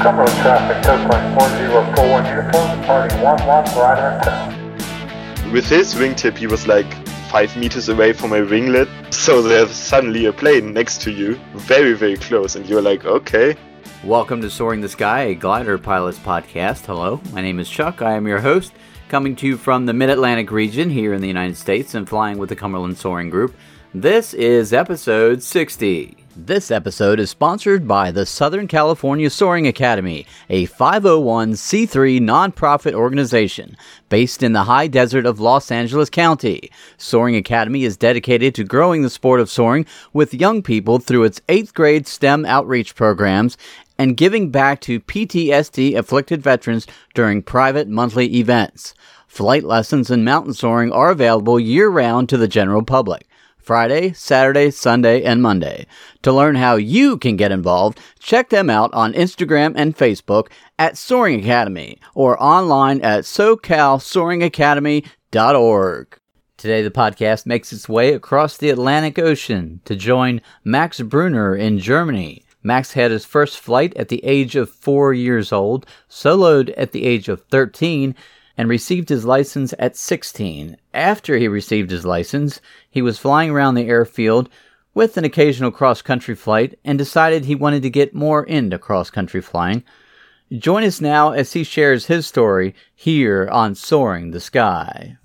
Cumberland traffic, Coastline 4041 uniform, departing 11 glider town. With his wingtip, he was like five meters away from my winglet. So there's suddenly a plane next to you, very, very close, and you're like, okay. Welcome to Soaring the Sky, a glider pilots podcast. Hello, my name is Chuck. I am your host, coming to you from the Mid Atlantic region here in the United States and flying with the Cumberland Soaring Group. This is episode 60. This episode is sponsored by the Southern California Soaring Academy, a 501c3 nonprofit organization based in the high desert of Los Angeles County. Soaring Academy is dedicated to growing the sport of soaring with young people through its 8th grade STEM outreach programs and giving back to PTSD afflicted veterans during private monthly events. Flight lessons and mountain soaring are available year round to the general public. Friday, Saturday, Sunday, and Monday. To learn how you can get involved, check them out on Instagram and Facebook at Soaring Academy or online at SoCalSoaringAcademy.org. Today, the podcast makes its way across the Atlantic Ocean to join Max Brunner in Germany. Max had his first flight at the age of four years old, soloed at the age of 13, and received his license at 16. After he received his license, he was flying around the airfield with an occasional cross country flight and decided he wanted to get more into cross country flying. Join us now as he shares his story here on Soaring the Sky.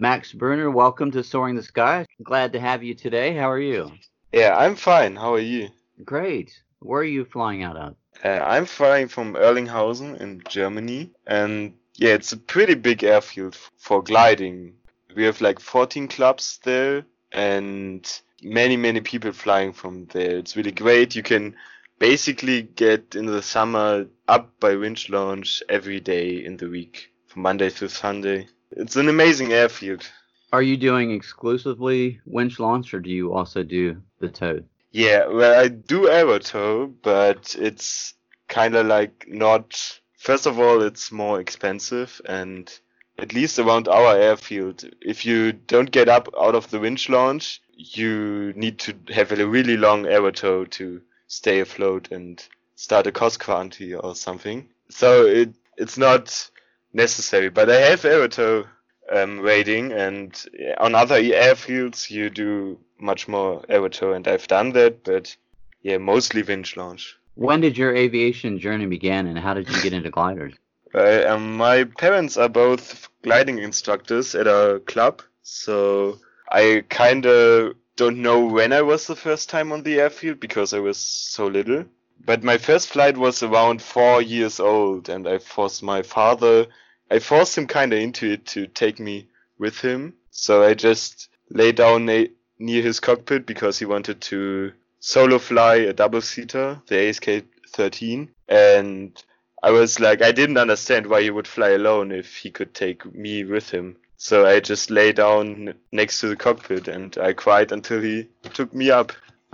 Max Brunner, welcome to Soaring the Sky. Glad to have you today. How are you? Yeah, I'm fine. How are you? Great. Where are you flying out of? Uh, I'm flying from Oerlinghausen in Germany, and yeah, it's a pretty big airfield for gliding. We have like 14 clubs there and many, many people flying from there. It's really great. You can basically get in the summer up by winch launch every day in the week, from Monday to Sunday. It's an amazing airfield. Are you doing exclusively winch launch or do you also do the tow? Yeah, well, I do aero tow, but it's kind of like not First of all, it's more expensive and at least around our airfield, if you don't get up out of the winch launch, you need to have a really long aero tow to stay afloat and start a cross country or something. So it it's not necessary, but I have aero tow um, rating, and on other airfields you do much more aero tow, and I've done that, but yeah, mostly winch launch. When did your aviation journey begin, and how did you get into gliders? Um, my parents are both gliding instructors at a club, so I kind of don't know when I was the first time on the airfield because I was so little. But my first flight was around four years old, and I forced my father, I forced him kind of into it to take me with him. So I just lay down near his cockpit because he wanted to solo fly a double seater, the ASK 13, and I was like, I didn't understand why he would fly alone if he could take me with him. So I just lay down next to the cockpit and I cried until he took me up.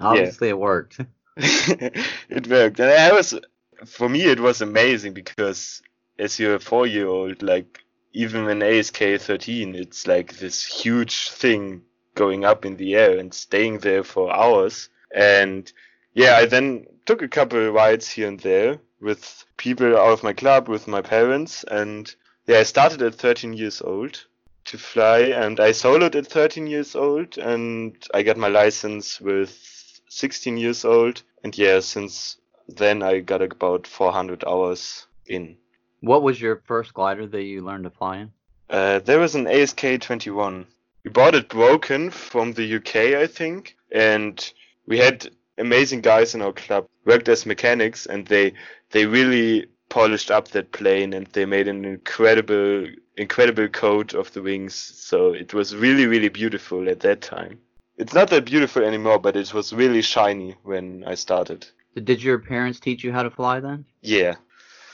Obviously, it worked. it worked, and I was, for me, it was amazing because as you're a four-year-old, like even an ASK 13, it's like this huge thing going up in the air and staying there for hours. And yeah, I then took a couple of rides here and there with people out of my club, with my parents. And yeah, I started at 13 years old to fly and I soloed at 13 years old and I got my license with 16 years old. And yeah, since then I got about 400 hours in. What was your first glider that you learned to fly in? Uh, there was an ASK 21 we bought it broken from the UK, I think, and we had amazing guys in our club worked as mechanics, and they they really polished up that plane, and they made an incredible incredible coat of the wings. So it was really really beautiful at that time. It's not that beautiful anymore, but it was really shiny when I started. Did your parents teach you how to fly then? Yeah.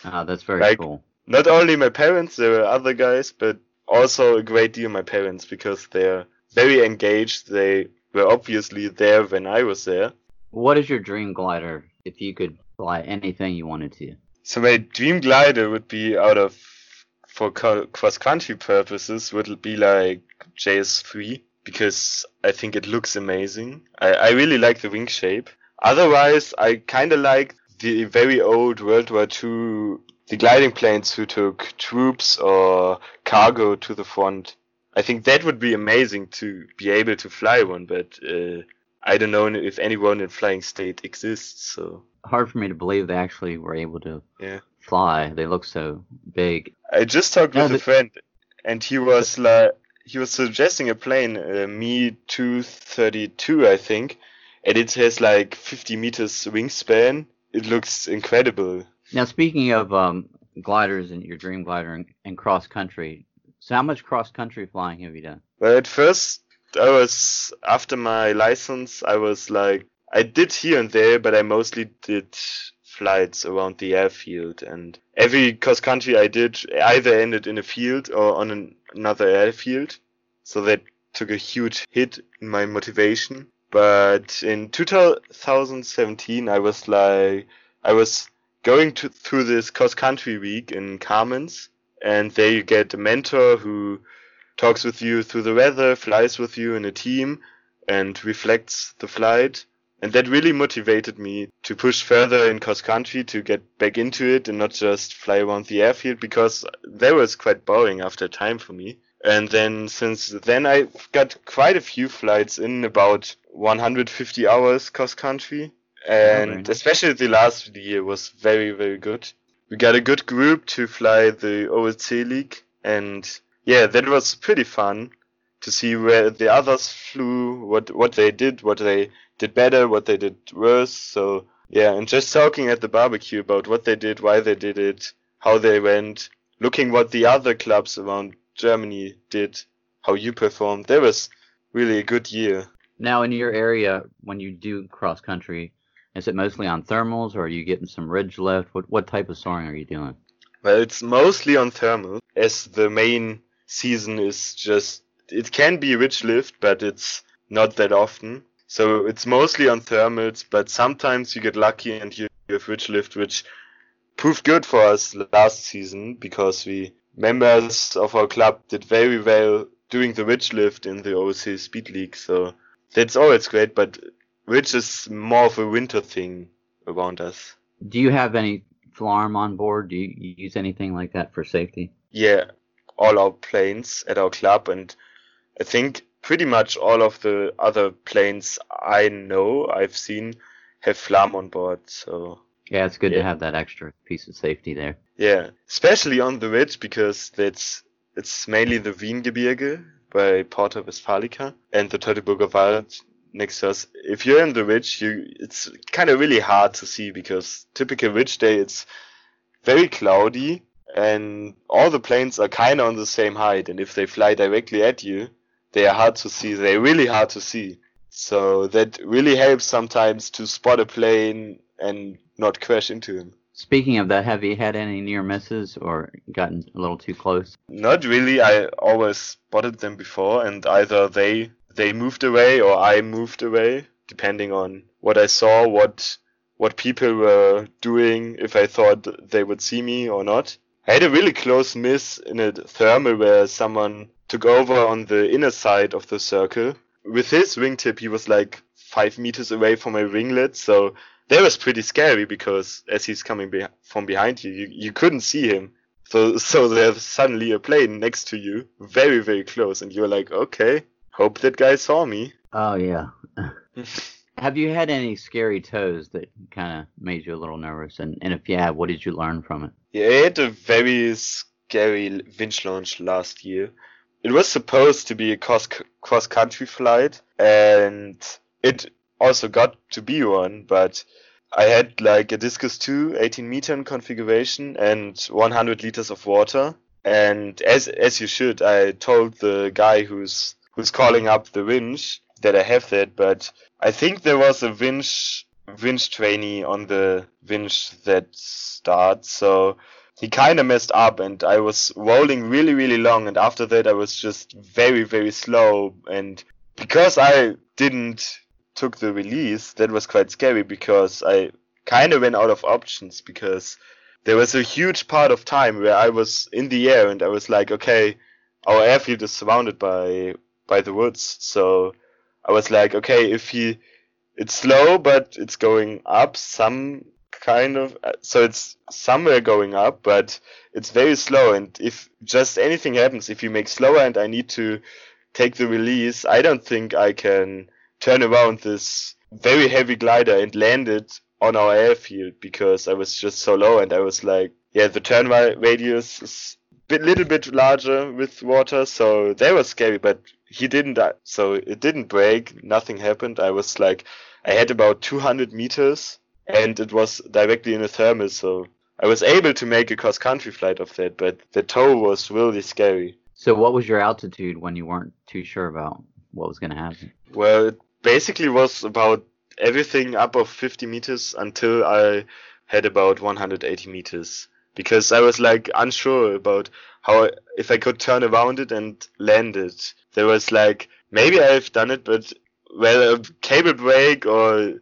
Oh, that's very like, cool. Not only my parents, there were other guys, but also a great deal my parents because they're very engaged. They were obviously there when I was there. What is your dream glider if you could fly anything you wanted to? So my dream glider would be out of for cross country purposes would be like JS3 because I think it looks amazing. I, I really like the wing shape. Otherwise, I kind of like the very old World War II, the gliding planes who took troops or cargo to the front. I think that would be amazing to be able to fly one, but uh, I don't know if anyone in flying state exists. So Hard for me to believe they actually were able to yeah, fly. They look so big. I just talked No, with a friend, and he was like, he was suggesting a plane, uh, Me 232, I think, and it has like 50 meters wingspan. It looks incredible. Now, speaking of um, gliders and your dream glider and, and cross country, so how much cross country flying have you done? Well, at first, I was after my license, I was like, I did here and there, but I mostly did flights around the airfield, and every cross country I did either ended in a field or on an, another airfield, so that took a huge hit in my motivation. But in 2017, I was like, I was going to through this cross country week in Carmen's, and there you get a mentor who talks with you through the weather, flies with you in a team, and reflects the flight. And that really motivated me to push further in cross country to get back into it and not just fly around the airfield because that was quite boring after time for me. And then since then I got quite a few flights in about 150 hours cross country. And especially the last year was very, very good. We got a good group to fly the OLC League and yeah, that was pretty fun to see where the others flew, what what they did, what they did better, what they did worse. So yeah, and just talking at the barbecue about what they did, why they did it, how they went, looking what the other clubs around Germany did, how you performed. There was really a good year. Now, in your area, when you do cross country, is it mostly on thermals or are you getting some ridge lift? What, what type of soaring are you doing? Well, it's mostly on thermal, as the main season is just. It can be ridge lift, but it's not that often. So it's mostly on thermals, but sometimes you get lucky and you have ridge lift, which proved good for us last season because we members of our club did very well doing the ridge lift in the OLC Speed League. So that's always great, but ridge is more of a winter thing around us. Do you have any flarm on board? Do you, you use anything like that for safety? yeah, all our planes at our club, and I think pretty much all of the other planes I know I've seen have Flarm on board. So Yeah, it's good Yeah. to have that extra piece of safety there. yeah, especially on the ridge because that's it's mainly the Wiehengebirge by Porta Westfalica and the Teutoburger Wald next to us. If you're in the ridge, you it's kind of really hard to see because typical ridge day it's very cloudy and all the planes are kind of on the same height and if they fly directly at you, they are hard to see. They're really hard to see. So that really helps sometimes to spot a plane and not crash into him. Speaking of that, have you had any near misses or gotten a little too close? Not really. I always spotted them before, and either they they moved away or I moved away, depending on what I saw, what what people were doing, if I thought they would see me or not. I had a really close miss in a thermal where someone took over on the inner side of the circle. With his wingtip, he was like five meters away from my winglet, so that was pretty scary because as he's coming be- from behind you, you, you couldn't see him. So, so there's suddenly a plane next to you, very, very close, and you're like, okay, hope that guy saw me. Oh, yeah. have you had any scary tows that kind of made you a little nervous? And, and if you have, what did you learn from it? Yeah, I had a very scary winch launch last year. It was supposed to be a cross cross country flight, and it also got to be one, but I had like a Discus 2 18 meter in configuration and 100 liters of water. And as as you should, I told the guy who's who's calling up the winch that I have that, but I think there was a winch winch trainee on the winch that starts, so he kind of messed up, and I was rolling really really long, and after that I was just very very slow, and because I didn't took the release, that was quite scary because I kind of went out of options because there was a huge part of time where I was in the air and I was like, okay, our airfield is surrounded by by the woods, so I was like, okay, if he, it's slow but it's going up some kind of. uh, So it's somewhere going up, but it's very slow. And if just anything happens, if you make slower and I need to take the release, I don't think I can turn around this very heavy glider and land it on our airfield because I was just so low and I was like, yeah, the turn radius is a little bit larger with water, so that was scary, but he didn't die. So it didn't break, nothing happened. I was like, I had about 200 meters and it was directly in a thermal, so I was able to make a cross country flight of that, but the tow was really scary. So, what was your altitude when you weren't too sure about what was going to happen? Well, it basically was about everything up of 50 meters until I had about 180 meters because I was like unsure about how if I could turn around it and land it. There was like maybe I've done it, but well, a cable break or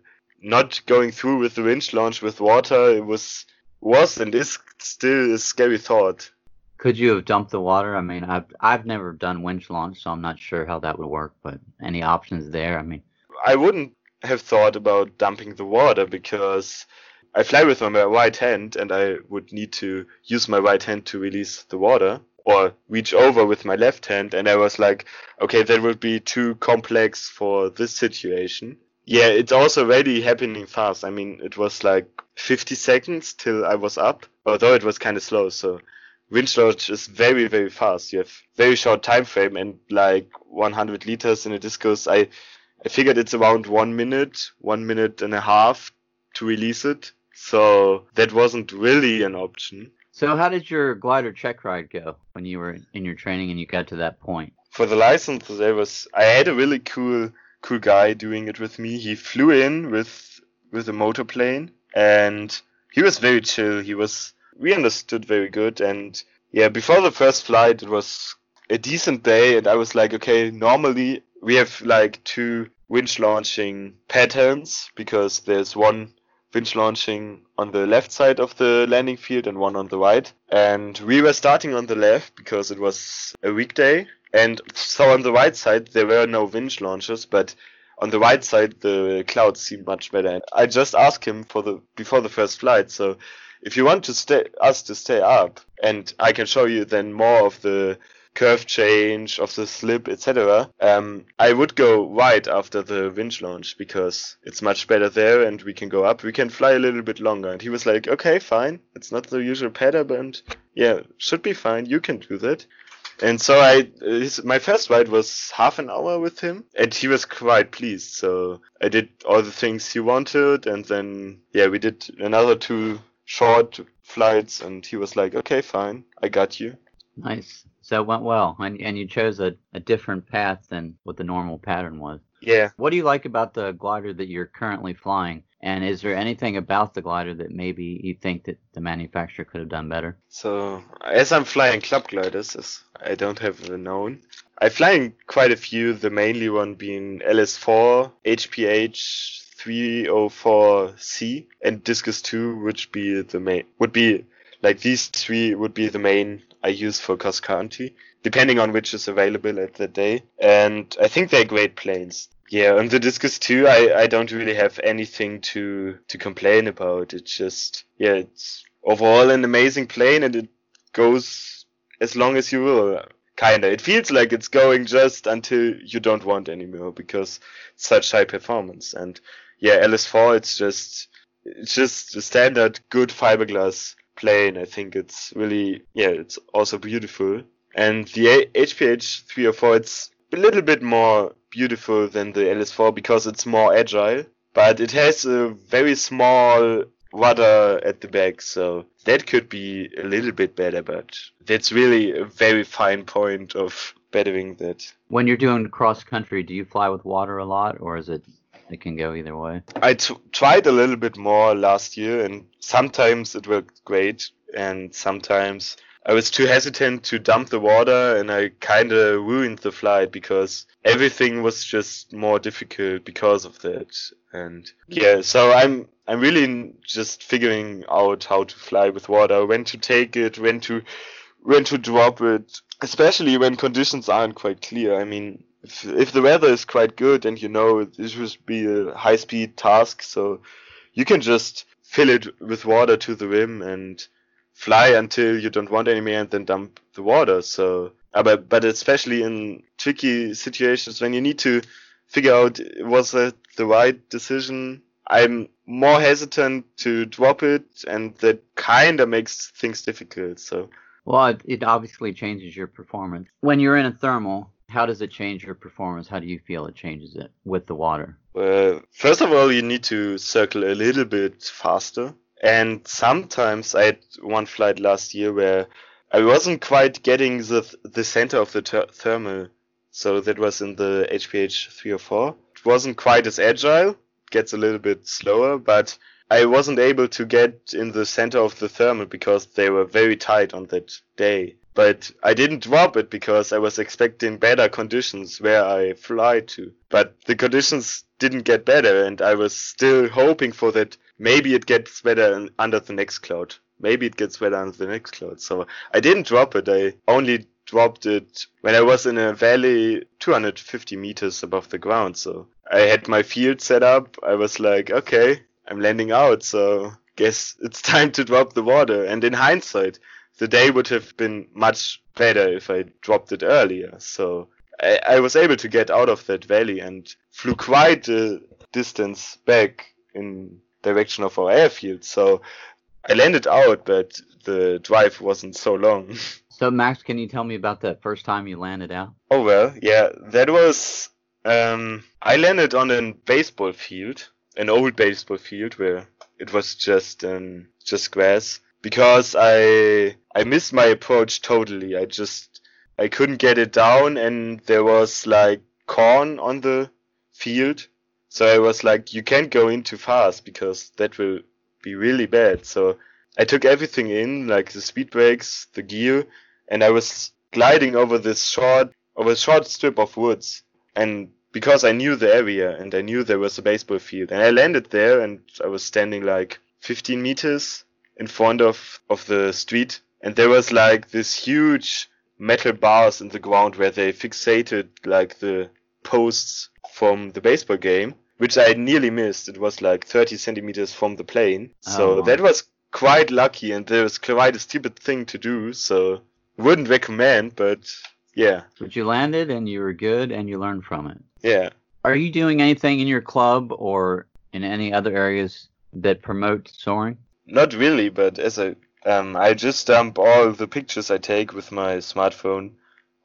not going through with the winch launch with water, it was was and is still a scary thought. Could you have dumped the water? I mean, I've I've never done winch launch, so I'm not sure how that would work. But any options there? I mean, I wouldn't have thought about dumping the water because I fly with my right hand and I would need to use my right hand to release the water or reach over with my left hand. And I was like, okay, that would be too complex for this situation. Yeah, it's also really happening fast. I mean, it was like 50 seconds till I was up, although it was kind of slow. So winch launch is very, very fast. You have very short time frame and like 100 liters in a discus. I I figured it's around one minute, one minute and a half to release it. So that wasn't really an option. so how did your glider check ride go when you were in your training and you got to that point? For the license, there was I had a really cool cool guy doing it with me. He flew in with with a motor plane and he was very chill. He was we understood very good and yeah, before the first flight it was a decent day and I was like, okay, normally we have like two winch launching patterns because there's one winch launching on the left side of the landing field and one on the right. And we were starting on the left because it was a weekday. And so on the right side there were no winch launches, but on the right side the clouds seemed much better. And I just asked him for the before the first flight, so if you want to stay us to stay up and I can show you then more of the curve change of the slip, etc. Um, I would go right after the winch launch because it's much better there, and we can go up. We can fly a little bit longer. And he was like, "Okay, fine. It's not the usual pattern, but yeah, should be fine. You can do that." And so I, his, my first ride was half an hour with him, and he was quite pleased. So I did all the things he wanted, and then yeah, we did another two short flights, and he was like, "Okay, fine, I got you." Nice. So it went well, and and you chose a, a different path than what the normal pattern was. Yeah. What do you like about the glider that you're currently flying? And is there anything about the glider that maybe you think that the manufacturer could have done better? So as I'm flying club gliders, as I don't have a known, I'm flying quite a few. The mainly one being LS4, HPH 304C, and Discus 2, which be the main would be like these three would be the main I use for cross country, depending on which is available at the day. And I think they're great planes. Yeah, on the Discus 2, I, I don't really have anything to to complain about. It's just yeah, it's overall an amazing plane and it goes as long as you will. Kinda. It feels like it's going just until you don't want anymore because such high performance. And yeah, LS4 it's just it's just a standard good fiberglass plane. I think it's really yeah, it's also beautiful. And the HPH 304 it's a little bit more beautiful than the LS4 because it's more agile, but it has a very small rudder at the back, so that could be a little bit better, but that's really a very fine point of bettering that. When you're doing cross country, do you fly with water a lot, or is it it can go either way? I t- tried a little bit more last year, and sometimes it worked great, and sometimes I was too hesitant to dump the water, and I kind of ruined the flight because everything was just more difficult because of that. And yeah, so I'm I'm really just figuring out how to fly with water, when to take it, when to when to drop it, especially when conditions aren't quite clear. I mean, if, if the weather is quite good and you know this will be a high speed task, so you can just fill it with water to the rim and fly until you don't want any more and then dump the water. So, uh, but, but especially in tricky situations when you need to figure out was that the right decision, I'm more hesitant to drop it and that kind of makes things difficult. So, well, it obviously changes your performance. When you're in a thermal, how does it change your performance? How do you feel it changes it with the water? First of all, you need to circle a little bit faster. And sometimes I had one flight last year where I wasn't quite getting the the center of the ter- thermal. So that was in the HPH 304. It wasn't quite as agile, gets a little bit slower, but I wasn't able to get in the center of the thermal because they were very tight on that day. But I didn't drop it because I was expecting better conditions where I fly to. But the conditions didn't get better and I was still hoping for that maybe it gets better under the next cloud. Maybe it gets better under the next cloud. So I didn't drop it. I only dropped it when I was in a valley 250 meters above the ground. So I had my field set up. I was like, okay, I'm landing out. So guess it's time to drop the water. And in hindsight, the day would have been much better if I dropped it earlier. So I, I was able to get out of that valley and flew quite a distance back in direction of our airfield. So I landed out, but the drive wasn't so long. So Max, can you tell me about that first time you landed out? Oh well, yeah, that was um, I landed on a baseball field, an old baseball field where it was just um, just grass because I I missed my approach totally. I just I couldn't get it down and there was like corn on the field. So I was like you can't go in too fast because that will be really bad. So I took everything in like the speed brakes, the gear and I was gliding over this short over a short strip of woods and because I knew the area and I knew there was a baseball field and I landed there and I was standing like 15 meters in front of of the street and there was like this huge metal bars in the ground where they fixated like the posts from the baseball game which I nearly missed it was like 30 centimeters from the plane so Oh. that was quite lucky and there was quite a stupid thing to do so wouldn't recommend but yeah But you landed and you were good and you learned from it. yeah Are you doing anything in your club or in any other areas that promote soaring? Not really, but as I um I just dump all the pictures I take with my smartphone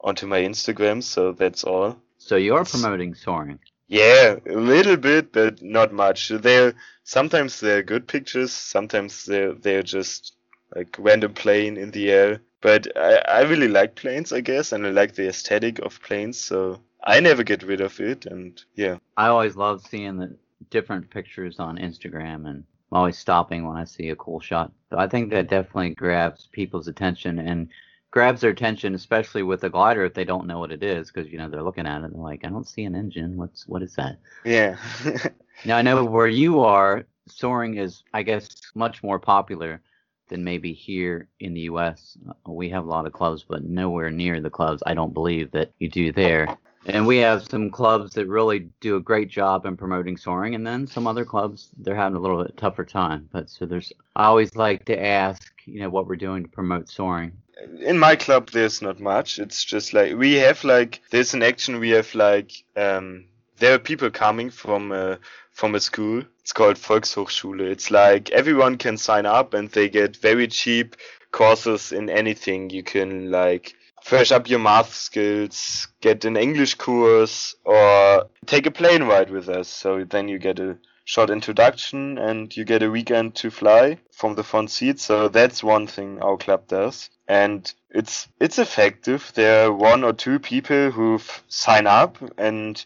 onto my Instagram, so that's all. So you are promoting soaring. Yeah, a little bit, but not much. They're sometimes they're good pictures, sometimes they're they're just like random plane in the air. But I, I really like planes, I guess, and I like the aesthetic of planes, so I never get rid of it and yeah. I always love seeing the different pictures on Instagram and I'm always stopping when I see a cool shot. So I think that definitely grabs people's attention and grabs their attention, especially with a glider if they don't know what it is, because you know they're looking at it and they're like, I don't see an engine. What's what is that? Yeah. Now I know where you are, soaring is, I guess, much more popular than maybe here in the U.S. We have a lot of clubs, but nowhere near the clubs I don't believe that you do there. And we have some clubs that really do a great job in promoting soaring, and then some other clubs they're having a little bit tougher time. But so there's, I always like to ask, you know, what we're doing to promote soaring. in my club there's not much. It's just like we have like there's an action. We have like um there are people coming from uh, from a school. It's called volkshochschule. It's like everyone can sign up and they get very cheap courses in anything. You can like fresh up your math skills get an english course or take a plane ride with us. So then you get a short introduction and you get a weekend to fly from the front seat. So that's one thing our club does. And it's it's effective. There are one or two people who sign up and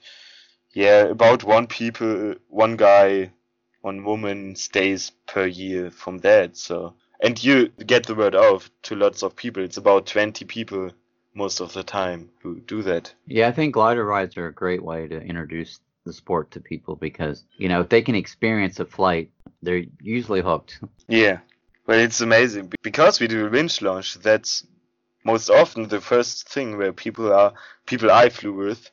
yeah about one people one guy one woman stays per year from that. So and you get the word out to lots of people. It's about 20 people most of the time who do that Yeah, I think glider rides are a great way to introduce the sport to people because you know if they can experience a flight, they're usually hooked. Yeah, well, it's amazing because we do a winch launch. That's most often the first thing where people are people I flew with.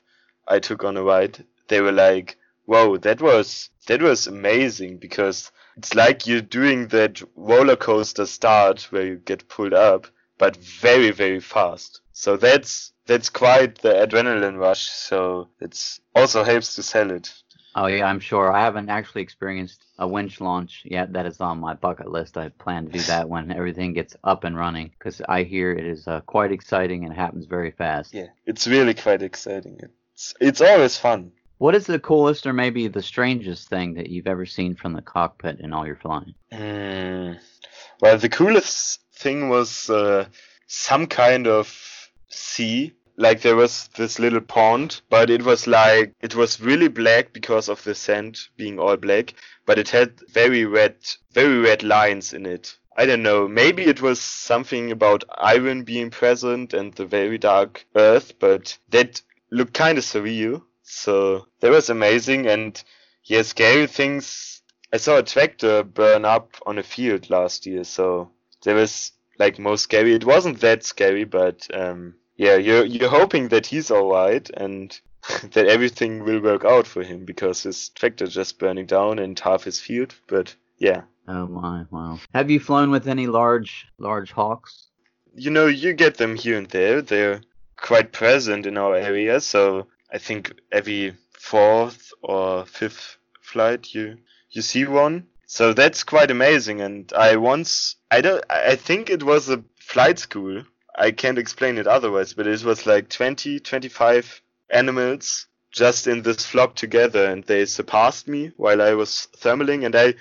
I took on a ride. They were like, "Whoa, that was that was amazing!" Because it's like you're doing that roller coaster start where you get pulled up, but very, very fast. So that's that's quite the adrenaline rush. So it's also helps to sell it. Oh yeah, I'm sure. I haven't actually experienced a winch launch yet. That is on my bucket list. I plan to do that when everything gets up and running because I hear it is uh, quite exciting and happens very fast. Yeah, it's really quite exciting. It's it's always fun. What is the coolest or maybe the strangest thing that you've ever seen from the cockpit in all your flying? Mm. Well, the coolest thing was uh, some kind of sea. Like there was this little pond, but it was like it was really black because of the sand being all black, but it had very red, very red lines in it. I don't know. Maybe it was something about iron being present and the very dark earth, but that looked kind of surreal. So that was amazing. And yeah, scary things. I saw a tractor burn up on a field last year. So that was like most scary. It wasn't that scary, but um, yeah, you're you're hoping that he's all right and that everything will work out for him because his tractor just burning down and half his field. But yeah. Oh my, wow. Have you flown with any large large hawks? You know, you get them here and there. They're quite present in our area, so I think every fourth or fifth flight you you see one. So that's quite amazing. And I once I don't I think it was a flight school. I can't explain it otherwise, but it was like 20, 25 animals just in this flock together and they surpassed me while I was thermaling and I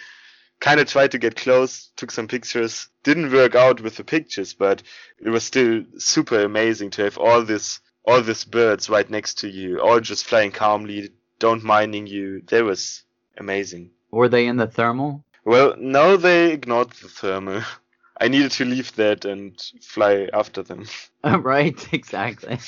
kind of tried to get close, took some pictures. Didn't work out with the pictures, but it was still super amazing to have all this all these birds right next to you, all just flying calmly, don't minding you. That was amazing. Were they in the thermal? Well, no, they ignored the thermal. I needed to leave that and fly after them. right, exactly.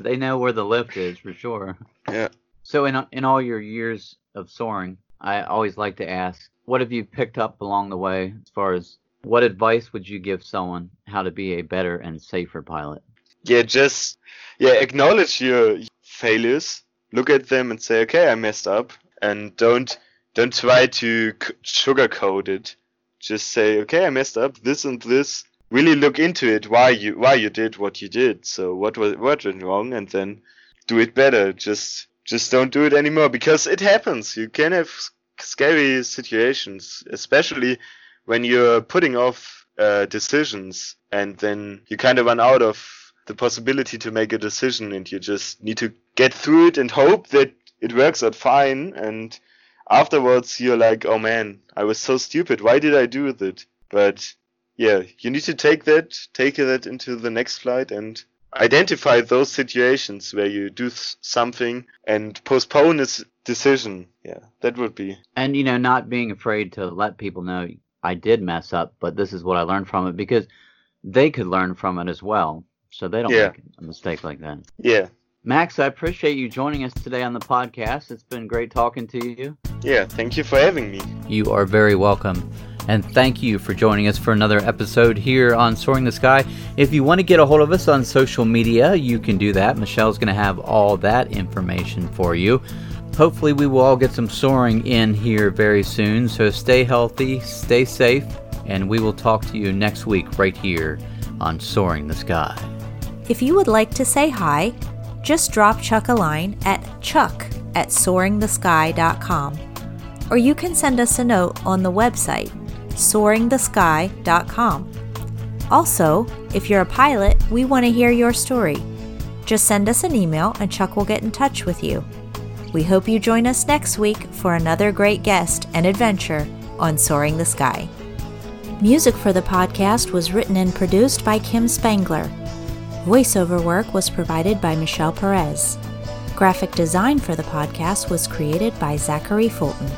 they know where the lift is for sure. Yeah. So in in all your years of soaring, I always like to ask, what have you picked up along the way as far as what advice would you give someone how to be a better and safer pilot? Yeah, just yeah, acknowledge your failures. Look at them and say, okay, I messed up, and don't don't try to sugarcoat it. Just say, okay, I messed up this and this. Really look into it why you why you did what you did. So what was what went wrong, and then do it better. Just just don't do it anymore because it happens. You can have scary situations, especially when you're putting off uh, decisions, and then you kind of run out of the possibility to make a decision and you just need to get through it and hope that it works out fine and afterwards you're like oh man i was so stupid why did i do that but yeah you need to take that take that into the next flight and identify those situations where you do something and postpone a decision yeah that would be and you know not being afraid to let people know i did mess up but this is what i learned from it because they could learn from it as well so they don't Yeah. make a mistake like that. yeah Max, I appreciate you joining us today on the podcast. It's been great talking to you. Yeah thank you for having me You are very welcome. And thank you for joining us for another episode here on Soaring the Sky. If you want to get a hold of us on social media, you can do that. Michelle's going to have all that information for you. Hopefully, we will all get some soaring in here very soon. So stay healthy, stay safe, and we will talk to you next week right here on Soaring the Sky. If you would like to say hi, just drop Chuck a line at chuck at soaringthesky.com. Or you can send us a note on the website, soaringthesky.com. Also, if you're a pilot, we want to hear your story. Just send us an email and Chuck will get in touch with you. We hope you join us next week for another great guest and adventure on Soaring the Sky. Music for the podcast was written and produced by Kim Spangler. Voiceover work was provided by Michelle Perez. Graphic design for the podcast was created by Zachary Fulton.